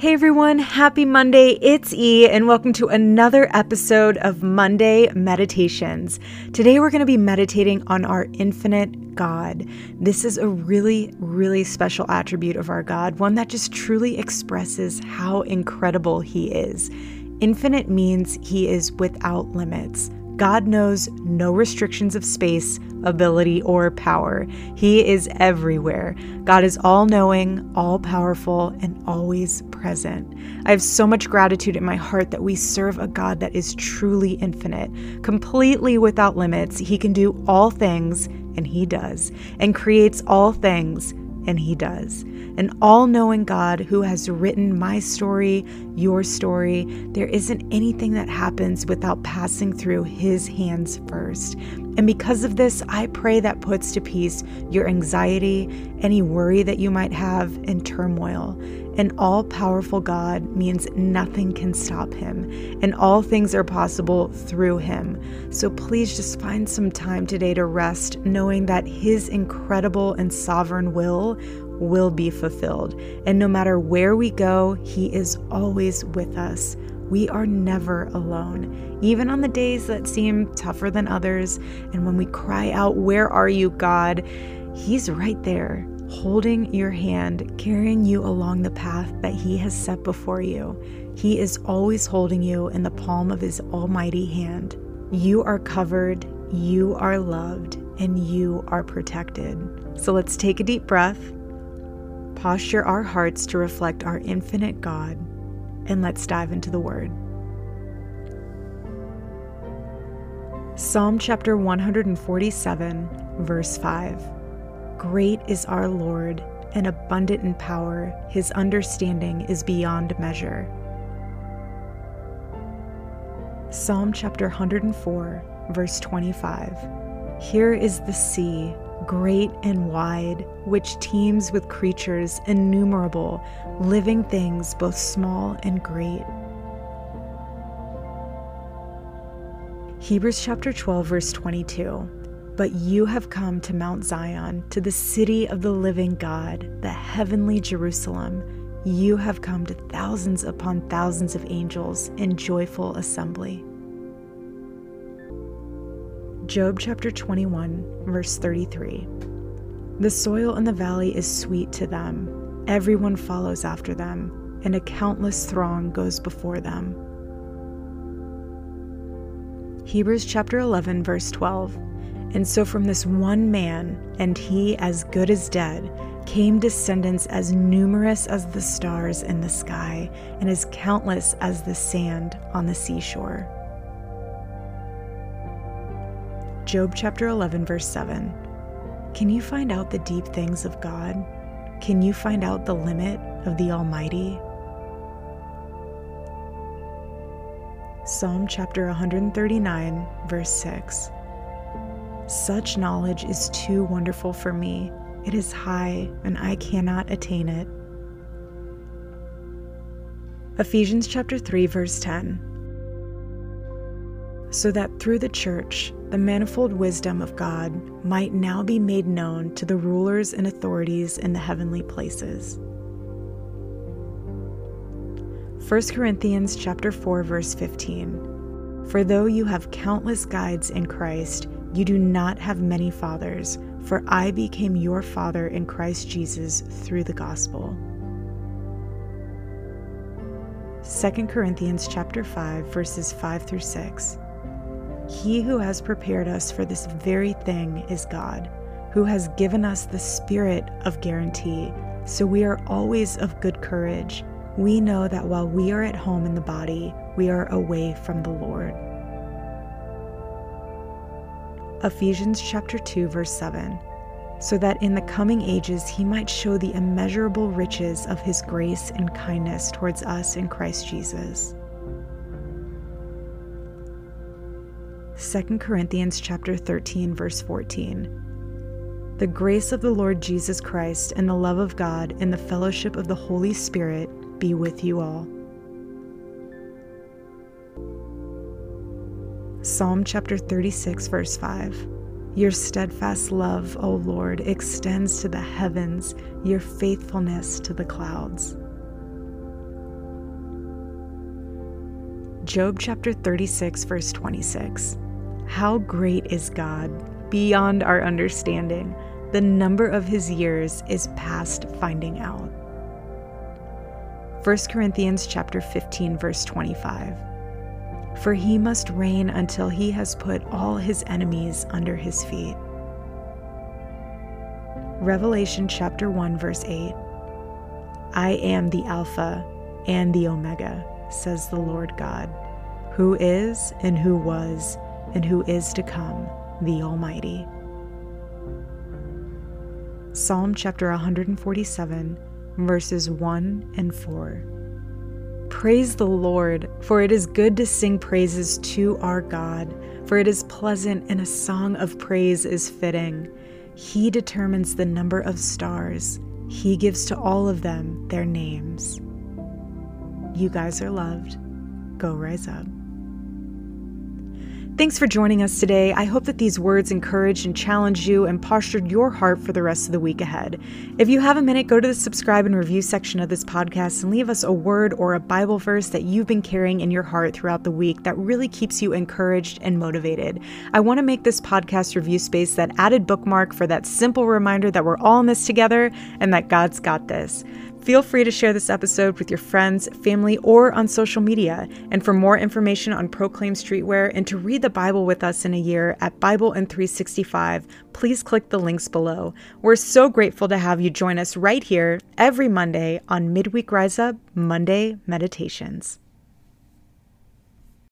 Hey everyone, happy Monday. It's E, and welcome to another episode of Monday Meditations. Today we're going to be meditating on our infinite God. This is a really, really special attribute of our God, one that just truly expresses how incredible He is. Infinite means He is without limits. God knows no restrictions of space, ability, or power. He is everywhere. God is all knowing, all powerful, and always present. I have so much gratitude in my heart that we serve a God that is truly infinite, completely without limits. He can do all things, and He does, and creates all things, and He does an all knowing God who has written my story, your story. There isn't anything that happens without passing through His hands first. And because of this, I pray that puts to peace your anxiety, any worry that you might have, and turmoil. An all powerful God means nothing can stop him, and all things are possible through him. So please just find some time today to rest, knowing that his incredible and sovereign will will be fulfilled. And no matter where we go, He is always with us. We are never alone, even on the days that seem tougher than others. And when we cry out, Where are you, God? He's right there, holding your hand, carrying you along the path that He has set before you. He is always holding you in the palm of His almighty hand. You are covered, you are loved, and you are protected. So let's take a deep breath posture our hearts to reflect our infinite God, and let's dive into the Word. Psalm chapter 147, verse 5 Great is our Lord and abundant in power, his understanding is beyond measure. Psalm chapter 104, verse 25 Here is the sea great and wide, which teems with creatures innumerable, living things both small and great. Hebrews chapter 12, verse 22. But you have come to Mount Zion, to the city of the living God, the heavenly Jerusalem. You have come to thousands upon thousands of angels in joyful assembly. Job chapter 21, verse 33. The soil in the valley is sweet to them. Everyone follows after them, and a countless throng goes before them. Hebrews chapter 11, verse 12. And so from this one man, and he as good as dead, came descendants as numerous as the stars in the sky, and as countless as the sand on the seashore. Job chapter 11, verse 7. Can you find out the deep things of God? Can you find out the limit of the Almighty? Psalm chapter 139, verse 6. Such knowledge is too wonderful for me. It is high, and I cannot attain it. Ephesians chapter 3, verse 10 so that through the church, the manifold wisdom of God might now be made known to the rulers and authorities in the heavenly places. 1 Corinthians chapter 4 verse 15 For though you have countless guides in Christ you do not have many fathers for I became your father in Christ Jesus through the gospel 2 Corinthians chapter 5 verses 5 through 6 he who has prepared us for this very thing is God, who has given us the spirit of guarantee, so we are always of good courage. We know that while we are at home in the body, we are away from the Lord. Ephesians chapter 2 verse 7 so that in the coming ages he might show the immeasurable riches of his grace and kindness towards us in Christ Jesus. 2 Corinthians chapter 13 verse 14. The grace of the Lord Jesus Christ and the love of God and the fellowship of the Holy Spirit be with you all. Psalm chapter 36 verse 5. Your steadfast love, O Lord, extends to the heavens, your faithfulness to the clouds. Job chapter 36, verse 26. How great is God, beyond our understanding. The number of his years is past finding out. 1 Corinthians chapter 15 verse 25. For he must reign until he has put all his enemies under his feet. Revelation chapter 1 verse 8. I am the Alpha and the Omega, says the Lord God, who is and who was and who is to come, the Almighty. Psalm chapter 147, verses 1 and 4. Praise the Lord, for it is good to sing praises to our God, for it is pleasant and a song of praise is fitting. He determines the number of stars, He gives to all of them their names. You guys are loved. Go rise up. Thanks for joining us today. I hope that these words encouraged and challenged you and postured your heart for the rest of the week ahead. If you have a minute, go to the subscribe and review section of this podcast and leave us a word or a Bible verse that you've been carrying in your heart throughout the week that really keeps you encouraged and motivated. I want to make this podcast review space that added bookmark for that simple reminder that we're all in this together and that God's got this. Feel free to share this episode with your friends, family, or on social media. And for more information on Proclaim Streetwear and to read the Bible with us in a year at Bible in 365, please click the links below. We're so grateful to have you join us right here every Monday on Midweek Rise Up Monday Meditations.